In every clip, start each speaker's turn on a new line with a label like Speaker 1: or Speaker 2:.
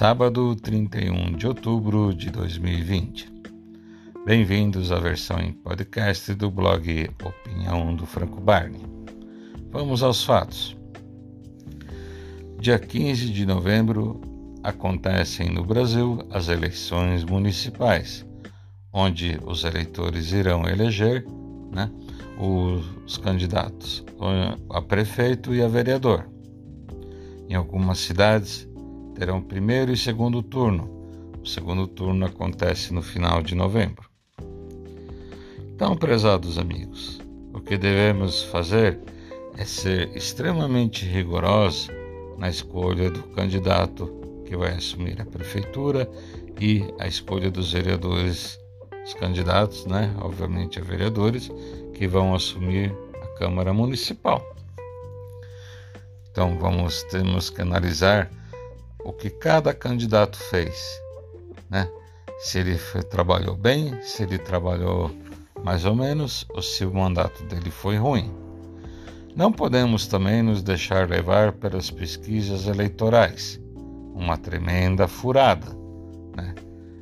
Speaker 1: sábado 31 de outubro de 2020. Bem-vindos à versão em podcast do blog Opinião do Franco Barney. Vamos aos fatos. Dia 15 de novembro acontecem no Brasil as eleições municipais, onde os eleitores irão eleger né, os candidatos a prefeito e a vereador. Em algumas cidades terão primeiro e segundo turno. O segundo turno acontece no final de novembro. Então, prezados amigos, o que devemos fazer é ser extremamente rigorosos na escolha do candidato que vai assumir a prefeitura e a escolha dos vereadores, os candidatos, né, obviamente a vereadores, que vão assumir a Câmara Municipal. Então vamos temos que analisar o que cada candidato fez, né? Se ele foi, trabalhou bem, se ele trabalhou mais ou menos, ou se o mandato dele foi ruim. Não podemos também nos deixar levar pelas pesquisas eleitorais, uma tremenda furada. Né?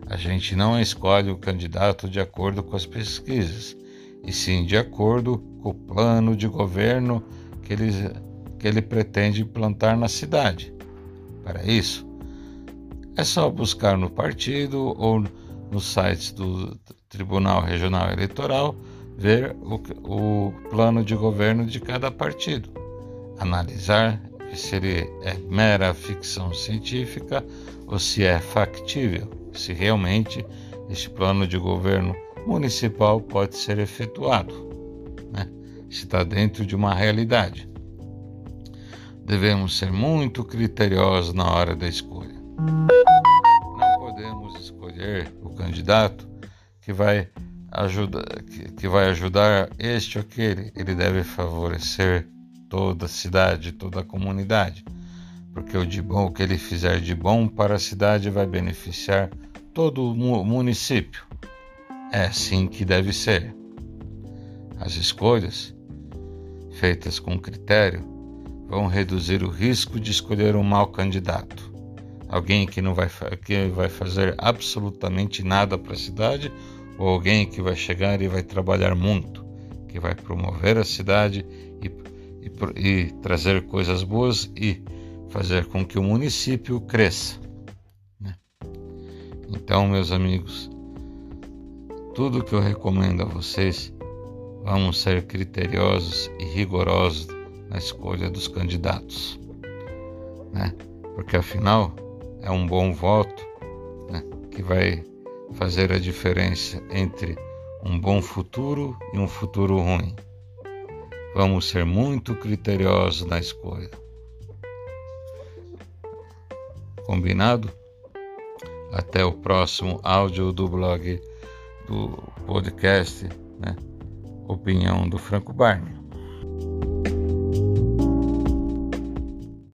Speaker 1: A gente não escolhe o candidato de acordo com as pesquisas, e sim de acordo com o plano de governo que ele, que ele pretende implantar na cidade. Para isso, é só buscar no partido ou nos sites do Tribunal Regional Eleitoral ver o, o plano de governo de cada partido, analisar se ele é mera ficção científica ou se é factível, se realmente este plano de governo municipal pode ser efetuado, né? se está dentro de uma realidade. Devemos ser muito criteriosos na hora da escolha. Não podemos escolher o candidato que vai ajudar, que, que vai ajudar este ou aquele. Ele deve favorecer toda a cidade, toda a comunidade, porque o de bom, o que ele fizer de bom para a cidade vai beneficiar todo o município. É assim que deve ser. As escolhas, feitas com critério, vão reduzir o risco de escolher um mau candidato. Alguém que não vai, que vai fazer absolutamente nada para a cidade ou alguém que vai chegar e vai trabalhar muito, que vai promover a cidade e, e, e trazer coisas boas e fazer com que o município cresça. Né? Então, meus amigos, tudo que eu recomendo a vocês, vamos ser criteriosos e rigorosos na escolha dos candidatos, né? Porque afinal é um bom voto né? que vai fazer a diferença entre um bom futuro e um futuro ruim. Vamos ser muito criteriosos na escolha. Combinado? Até o próximo áudio do blog do podcast, né? Opinião do Franco Barney.